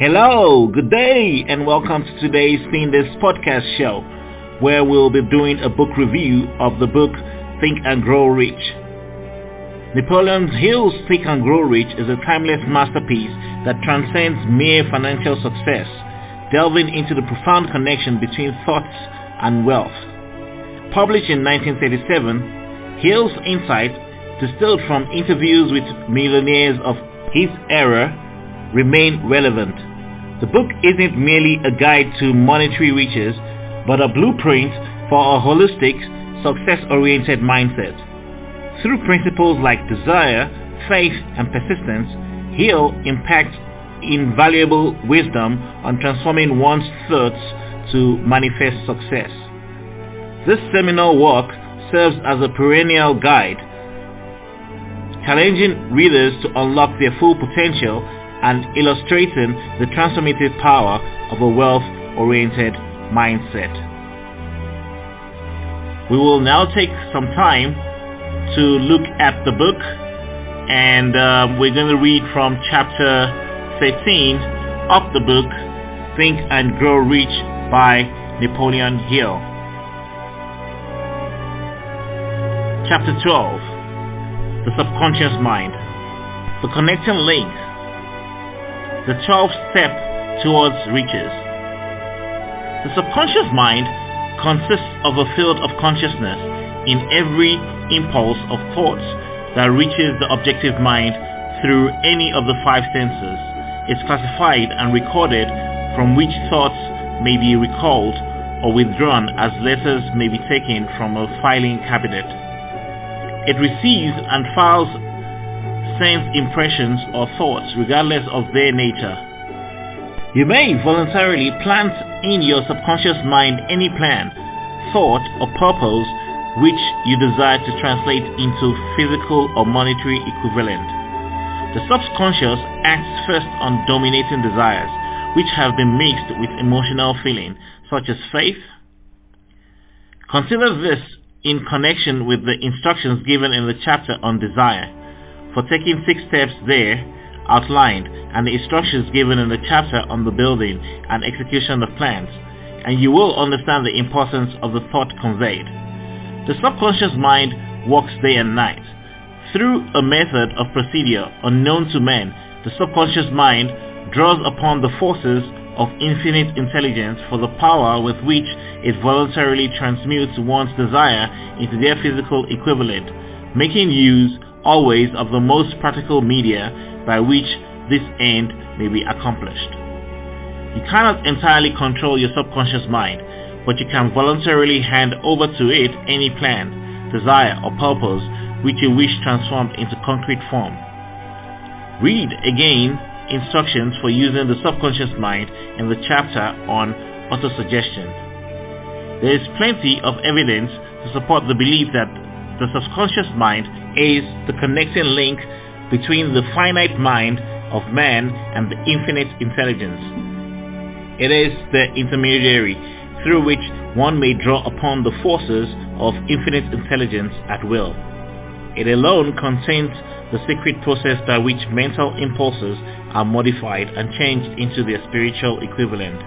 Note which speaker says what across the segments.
Speaker 1: Hello, good day, and welcome to today's This podcast show, where we'll be doing a book review of the book Think and Grow Rich. Napoleon Hill's Think and Grow Rich is a timeless masterpiece that transcends mere financial success, delving into the profound connection between thoughts and wealth. Published in 1937, Hill's insights, distilled from interviews with millionaires of his era, remain relevant. The book isn't merely a guide to monetary riches, but a blueprint for a holistic, success-oriented mindset. Through principles like desire, faith, and persistence, Hill impacts invaluable wisdom on transforming one's thoughts to manifest success. This seminal work serves as a perennial guide, challenging readers to unlock their full potential and illustrating the transformative power of a wealth-oriented mindset. We will now take some time to look at the book and uh, we're going to read from chapter 13 of the book Think and Grow Rich by Napoleon Hill. Chapter 12 The Subconscious Mind The Connecting Link The 12th Step Towards Riches The subconscious mind consists of a field of consciousness in every impulse of thoughts that reaches the objective mind through any of the five senses. It's classified and recorded from which thoughts may be recalled or withdrawn as letters may be taken from a filing cabinet. It receives and files sense impressions or thoughts regardless of their nature. You may voluntarily plant in your subconscious mind any plan, thought or purpose which you desire to translate into physical or monetary equivalent. The subconscious acts first on dominating desires, which have been mixed with emotional feeling, such as faith. Consider this in connection with the instructions given in the chapter on desire, for taking six steps there outlined and the instructions given in the chapter on the building and execution of plans, and you will understand the importance of the thought conveyed. The subconscious mind works day and night. Through a method of procedure unknown to men, the subconscious mind draws upon the forces of infinite intelligence for the power with which it voluntarily transmutes one's desire into their physical equivalent, making use always of the most practical media by which this end may be accomplished. You cannot entirely control your subconscious mind, but you can voluntarily hand over to it any plan, desire or purpose which you wish transformed into concrete form. Read again instructions for using the subconscious mind in the chapter on autosuggestion. There is plenty of evidence to support the belief that the subconscious mind is the connecting link between the finite mind of man and the infinite intelligence. It is the intermediary through which one may draw upon the forces of infinite intelligence at will. It alone contains the secret process by which mental impulses are modified and changed into their spiritual equivalent.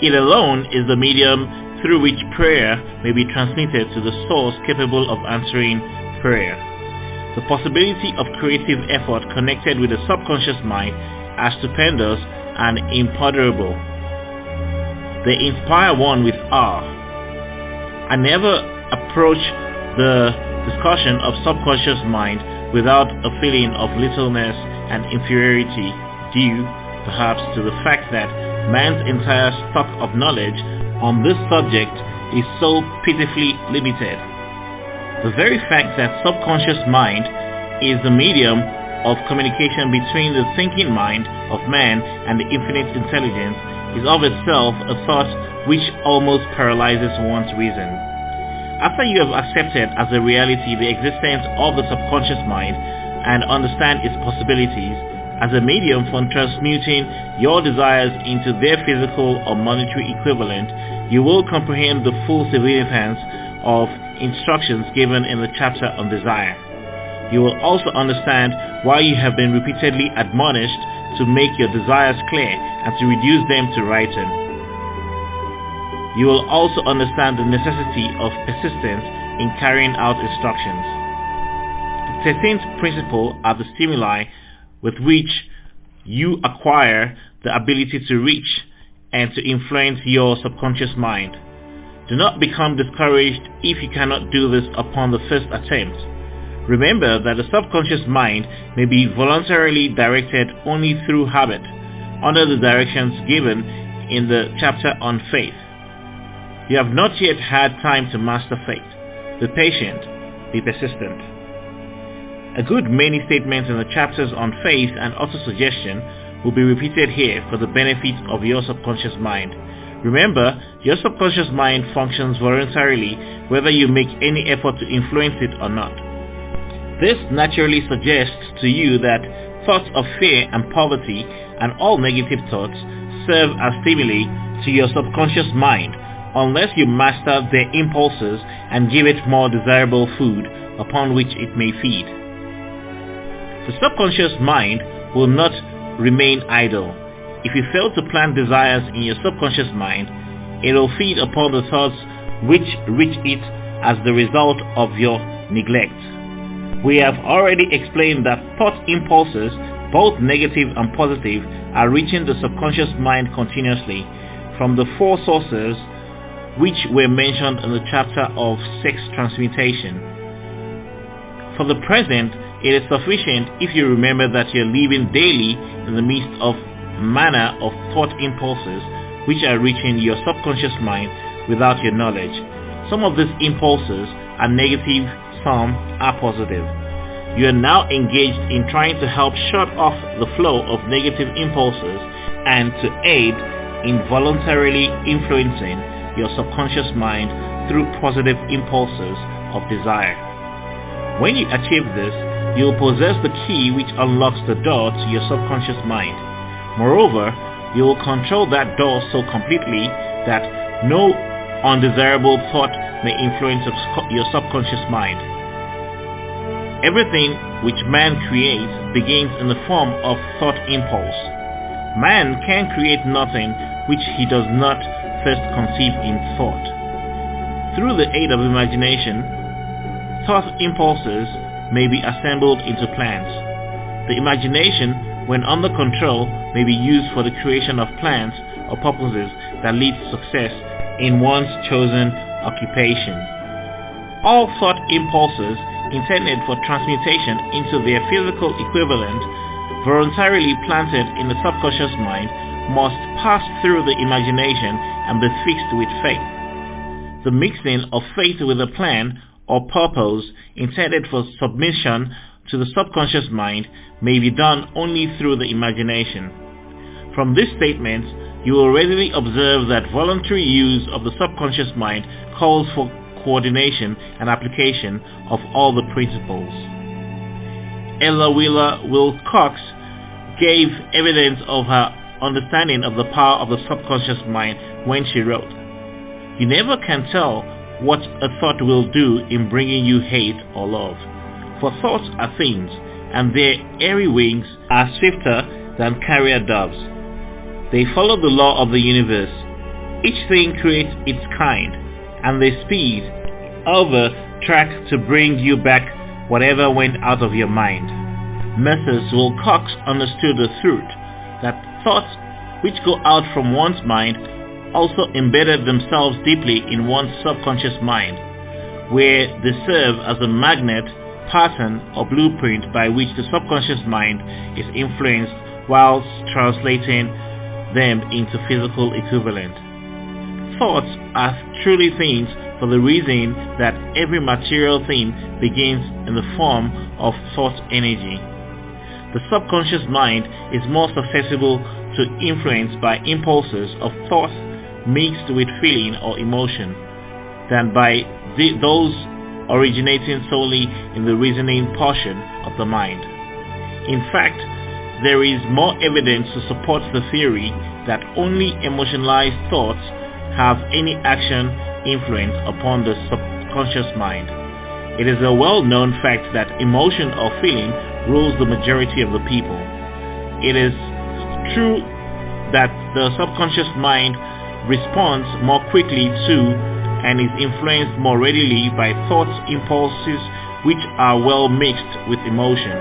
Speaker 1: It alone is the medium through which prayer may be transmitted to the source capable of answering prayer. The possibility of creative effort connected with the subconscious mind are stupendous and imponderable. They inspire one with awe. I never approach the discussion of subconscious mind without a feeling of littleness and inferiority due perhaps to the fact that man's entire stock of knowledge on this subject is so pitifully limited. The very fact that subconscious mind is the medium of communication between the thinking mind of man and the infinite intelligence is of itself a thought which almost paralyzes one's reason. After you have accepted as a reality the existence of the subconscious mind and understand its possibilities as a medium for transmuting your desires into their physical or monetary equivalent, you will comprehend the full significance of instructions given in the chapter on desire. You will also understand why you have been repeatedly admonished to make your desires clear and to reduce them to writing. You will also understand the necessity of persistence in carrying out instructions. The 13th principle are the stimuli with which you acquire the ability to reach and to influence your subconscious mind. Do not become discouraged if you cannot do this upon the first attempt. Remember that the subconscious mind may be voluntarily directed only through habit, under the directions given in the chapter on faith. You have not yet had time to master faith. Be patient, be persistent. A good many statements in the chapters on faith and autosuggestion will be repeated here for the benefit of your subconscious mind. Remember, your subconscious mind functions voluntarily whether you make any effort to influence it or not. This naturally suggests to you that thoughts of fear and poverty and all negative thoughts serve as stimuli to your subconscious mind unless you master their impulses and give it more desirable food upon which it may feed. The subconscious mind will not remain idle if you fail to plant desires in your subconscious mind, it will feed upon the thoughts which reach it as the result of your neglect. We have already explained that thought impulses, both negative and positive, are reaching the subconscious mind continuously from the four sources which were mentioned in the chapter of sex transmutation. For the present, it is sufficient if you remember that you are living daily in the midst of manner of thought impulses which are reaching your subconscious mind without your knowledge. Some of these impulses are negative, some are positive. You are now engaged in trying to help shut off the flow of negative impulses and to aid in voluntarily influencing your subconscious mind through positive impulses of desire. When you achieve this, you will possess the key which unlocks the door to your subconscious mind. Moreover, you will control that door so completely that no undesirable thought may influence your subconscious mind. Everything which man creates begins in the form of thought impulse. Man can create nothing which he does not first conceive in thought. Through the aid of imagination, thought impulses may be assembled into plans. The imagination when under control, may be used for the creation of plans or purposes that lead to success in one's chosen occupation. All thought impulses intended for transmutation into their physical equivalent voluntarily planted in the subconscious mind must pass through the imagination and be fixed with faith. The mixing of faith with a plan or purpose intended for submission to the subconscious mind may be done only through the imagination. From this statement, you will readily observe that voluntary use of the subconscious mind calls for coordination and application of all the principles. Ella Wheeler Wilcox gave evidence of her understanding of the power of the subconscious mind when she wrote, You never can tell what a thought will do in bringing you hate or love. For thoughts are things, and their airy wings are swifter than carrier doves. They follow the law of the universe. Each thing creates its kind, and they speed over track to bring you back whatever went out of your mind. Mrs. Wilcox understood the truth that thoughts which go out from one's mind also embedded themselves deeply in one's subconscious mind, where they serve as a magnet pattern or blueprint by which the subconscious mind is influenced whilst translating them into physical equivalent. Thoughts are truly things for the reason that every material thing begins in the form of thought energy. The subconscious mind is more susceptible to influence by impulses of thought mixed with feeling or emotion than by the, those originating solely in the reasoning portion of the mind. In fact, there is more evidence to support the theory that only emotionalized thoughts have any action influence upon the subconscious mind. It is a well-known fact that emotion or feeling rules the majority of the people. It is true that the subconscious mind responds more quickly to and is influenced more readily by thoughts impulses which are well mixed with emotion.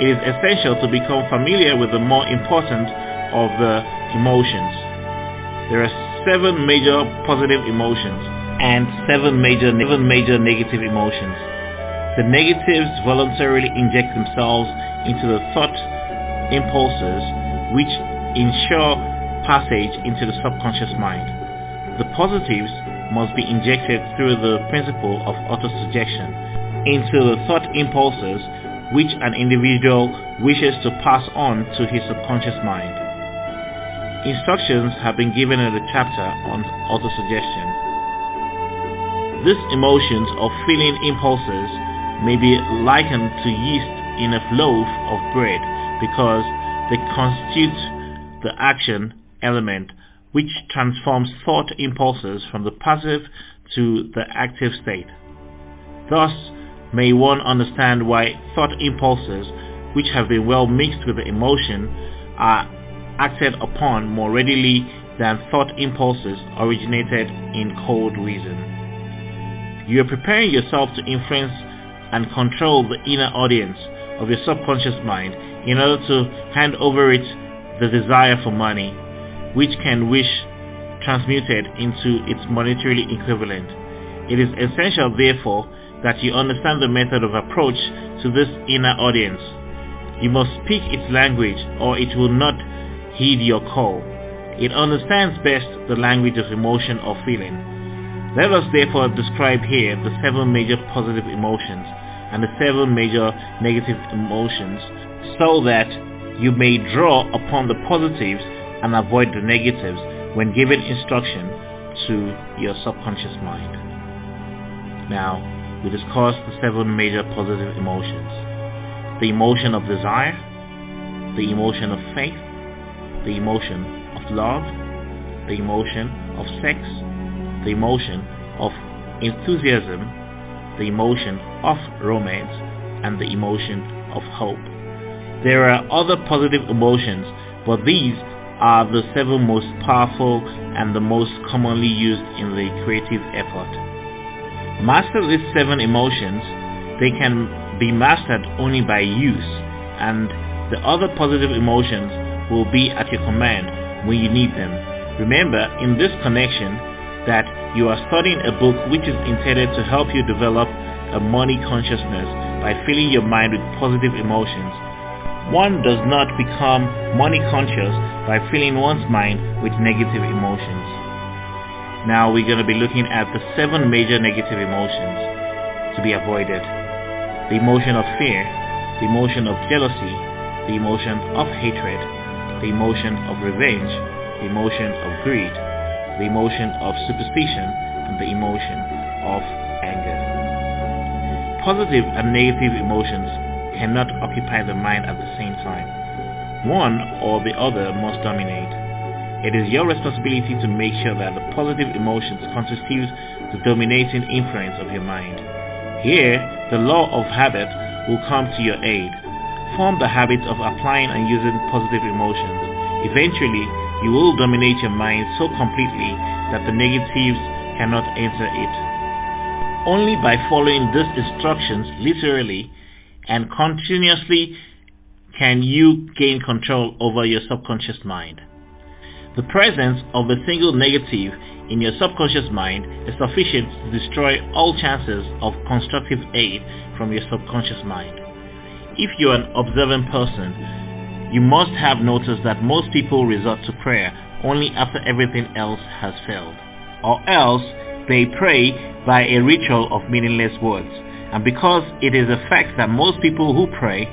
Speaker 1: It is essential to become familiar with the more important of the emotions. There are seven major positive emotions and seven major, seven major negative emotions. The negatives voluntarily inject themselves into the thought impulses which ensure passage into the subconscious mind. The positives must be injected through the principle of autosuggestion into the thought impulses which an individual wishes to pass on to his subconscious mind. Instructions have been given in the chapter on autosuggestion. These emotions or feeling impulses may be likened to yeast in a loaf of bread because they constitute the action element which transforms thought impulses from the passive to the active state. Thus may one understand why thought impulses which have been well mixed with the emotion are acted upon more readily than thought impulses originated in cold reason. You are preparing yourself to influence and control the inner audience of your subconscious mind in order to hand over it the desire for money, which can wish transmuted into its monetarily equivalent. It is essential, therefore, that you understand the method of approach to this inner audience. You must speak its language or it will not heed your call. It understands best the language of emotion or feeling. Let us therefore describe here the seven major positive emotions and the seven major negative emotions so that you may draw upon the positives and avoid the negatives when given instruction to your subconscious mind. Now, we discuss the seven major positive emotions. The emotion of desire, the emotion of faith, the emotion of love, the emotion of sex, the emotion of enthusiasm, the emotion of romance, and the emotion of hope. There are other positive emotions, but these are the seven most powerful and the most commonly used in the creative effort. Master these seven emotions, they can be mastered only by use, and the other positive emotions will be at your command when you need them. Remember in this connection that you are studying a book which is intended to help you develop a money consciousness by filling your mind with positive emotions one does not become money conscious by filling one's mind with negative emotions. Now we're going to be looking at the seven major negative emotions to be avoided. The emotion of fear, the emotion of jealousy, the emotion of hatred, the emotion of revenge, the emotion of greed, the emotion of superstition, and the emotion of anger. Positive and negative emotions cannot occupy the mind at the same time. One or the other must dominate. It is your responsibility to make sure that the positive emotions constitute the dominating influence of your mind. Here, the law of habit will come to your aid. Form the habit of applying and using positive emotions. Eventually, you will dominate your mind so completely that the negatives cannot enter it. Only by following these instructions literally and continuously can you gain control over your subconscious mind. The presence of a single negative in your subconscious mind is sufficient to destroy all chances of constructive aid from your subconscious mind. If you're an observant person, you must have noticed that most people resort to prayer only after everything else has failed. Or else they pray by a ritual of meaningless words and because it is a fact that most people who pray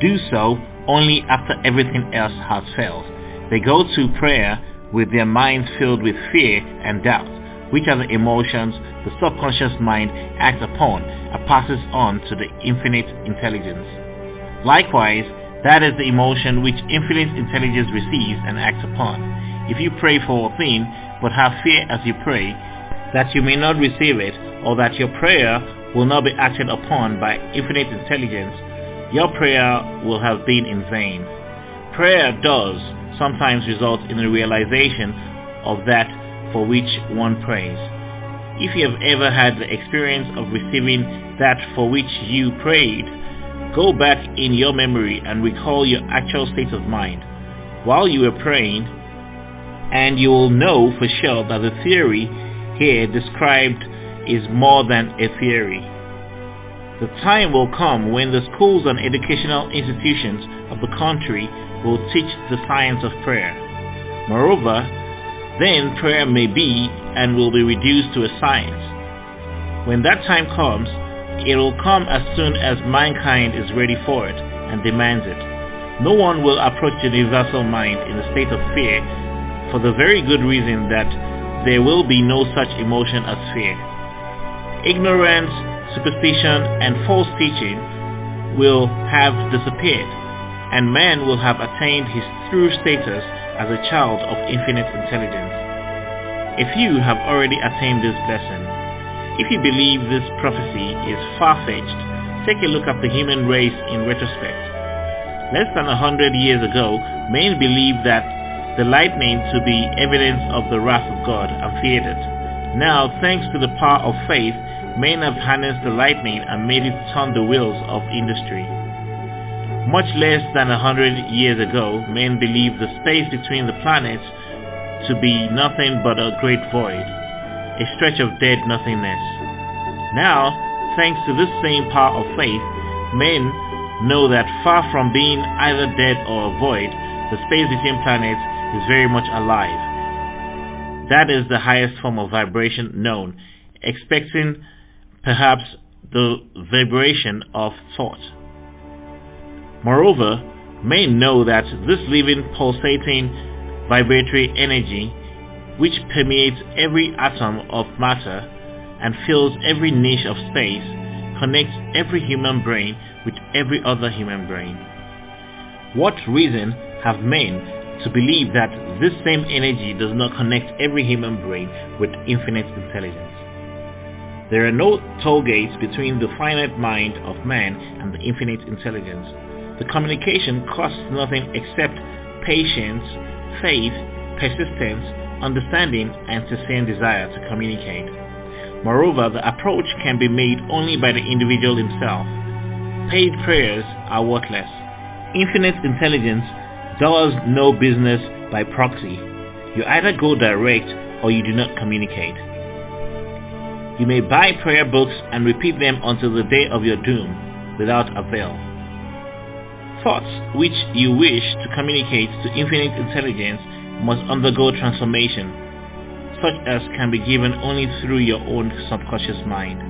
Speaker 1: do so only after everything else has failed, they go to prayer with their minds filled with fear and doubt, which are the emotions the subconscious mind acts upon and passes on to the infinite intelligence. Likewise, that is the emotion which infinite intelligence receives and acts upon. If you pray for a thing, but have fear as you pray, that you may not receive it, or that your prayer will not be acted upon by infinite intelligence, your prayer will have been in vain. Prayer does sometimes result in the realization of that for which one prays. If you have ever had the experience of receiving that for which you prayed, go back in your memory and recall your actual state of mind while you were praying and you will know for sure that the theory here described is more than a theory. The time will come when the schools and educational institutions of the country will teach the science of prayer. Moreover, then prayer may be and will be reduced to a science. When that time comes, it will come as soon as mankind is ready for it and demands it. No one will approach the universal mind in a state of fear for the very good reason that there will be no such emotion as fear. Ignorance, superstition, and false teaching will have disappeared, and man will have attained his true status as a child of infinite intelligence. If you have already attained this blessing, if you believe this prophecy is far-fetched, take a look at the human race in retrospect. Less than a hundred years ago, men believed that the lightning to be evidence of the wrath of God and feared it. Now, thanks to the power of faith, men have harnessed the lightning and made it turn the wheels of industry. Much less than a hundred years ago, men believed the space between the planets to be nothing but a great void, a stretch of dead nothingness. Now, thanks to this same power of faith, men know that far from being either dead or a void, the space between planets is very much alive. That is the highest form of vibration known, expecting perhaps the vibration of thought. Moreover, men know that this living pulsating vibratory energy which permeates every atom of matter and fills every niche of space connects every human brain with every other human brain. What reason have men to believe that this same energy does not connect every human brain with infinite intelligence? There are no toll gates between the finite mind of man and the infinite intelligence. The communication costs nothing except patience, faith, persistence, understanding, and sincere desire to communicate. Moreover, the approach can be made only by the individual himself. Paid prayers are worthless. Infinite intelligence does no business by proxy. You either go direct or you do not communicate. You may buy prayer books and repeat them until the day of your doom without avail. Thoughts which you wish to communicate to infinite intelligence must undergo transformation, such as can be given only through your own subconscious mind.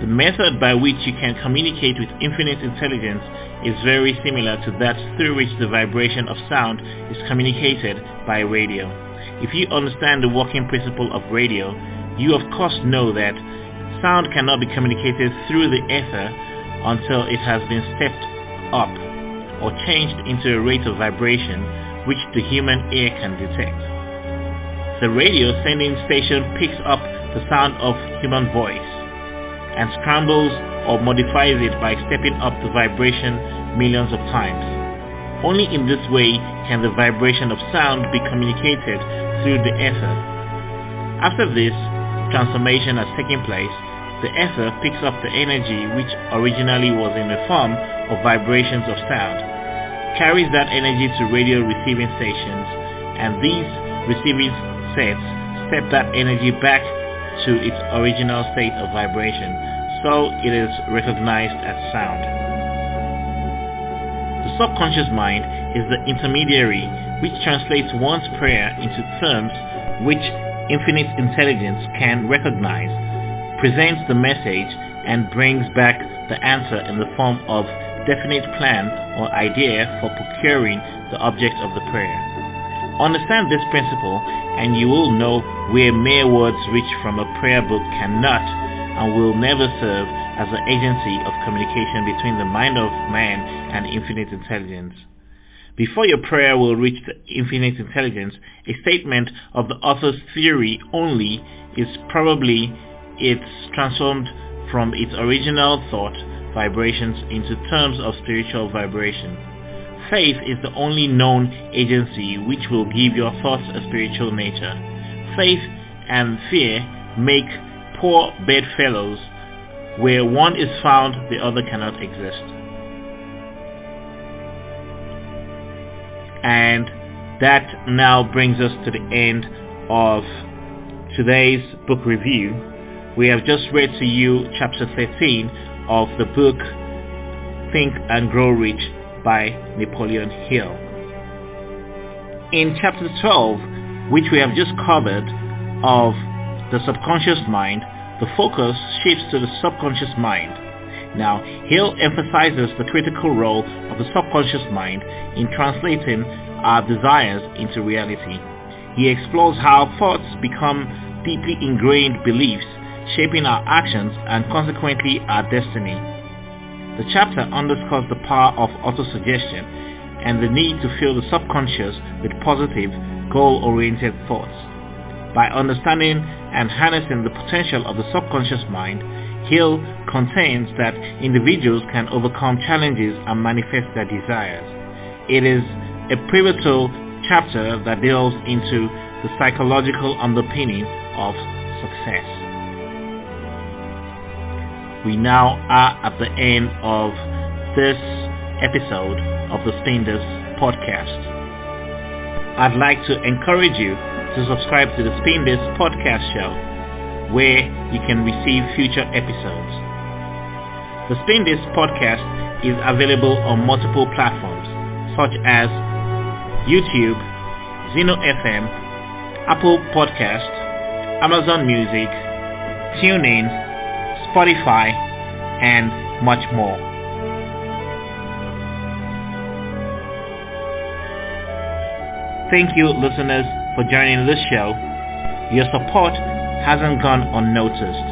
Speaker 1: The method by which you can communicate with infinite intelligence is very similar to that through which the vibration of sound is communicated by radio. If you understand the working principle of radio, you of course know that sound cannot be communicated through the ether until it has been stepped up or changed into a rate of vibration which the human ear can detect. The radio sending station picks up the sound of human voice and scrambles or modifies it by stepping up the vibration millions of times. Only in this way can the vibration of sound be communicated through the ether. After this, transformation has taken place, the ether picks up the energy which originally was in the form of vibrations of sound, carries that energy to radio receiving stations, and these receiving sets step that energy back to its original state of vibration, so it is recognized as sound. The subconscious mind is the intermediary which translates one's prayer into terms which infinite intelligence can recognize, presents the message, and brings back the answer in the form of definite plan or idea for procuring the object of the prayer. Understand this principle and you will know where mere words reached from a prayer book cannot and will never serve as an agency of communication between the mind of man and infinite intelligence. Before your prayer will reach the infinite intelligence, a statement of the author's theory only is probably it's transformed from its original thought vibrations into terms of spiritual vibration. Faith is the only known agency which will give your thoughts a spiritual nature. Faith and fear make poor bedfellows. Where one is found, the other cannot exist. And that now brings us to the end of today's book review. We have just read to you chapter 13 of the book Think and Grow Rich by Napoleon Hill. In chapter 12, which we have just covered of the subconscious mind, the focus shifts to the subconscious mind. Now, Hill emphasizes the critical role of the subconscious mind in translating our desires into reality. He explores how thoughts become deeply ingrained beliefs, shaping our actions and consequently our destiny. The chapter underscores the power of autosuggestion and the need to fill the subconscious with positive, goal-oriented thoughts. By understanding and harnessing the potential of the subconscious mind, Hill contains that individuals can overcome challenges and manifest their desires. It is a pivotal chapter that delves into the psychological underpinning of success. We now are at the end of this episode of the Spindus podcast. I'd like to encourage you to subscribe to the Spindus podcast show where you can receive future episodes. The Spindus podcast is available on multiple platforms such as YouTube, Zeno FM, Apple Podcast, Amazon Music, TuneIn, Spotify, and much more. Thank you listeners for joining this show. Your support hasn't gone unnoticed.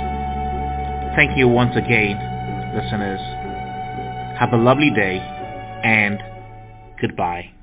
Speaker 1: Thank you once again, listeners. Have a lovely day and goodbye.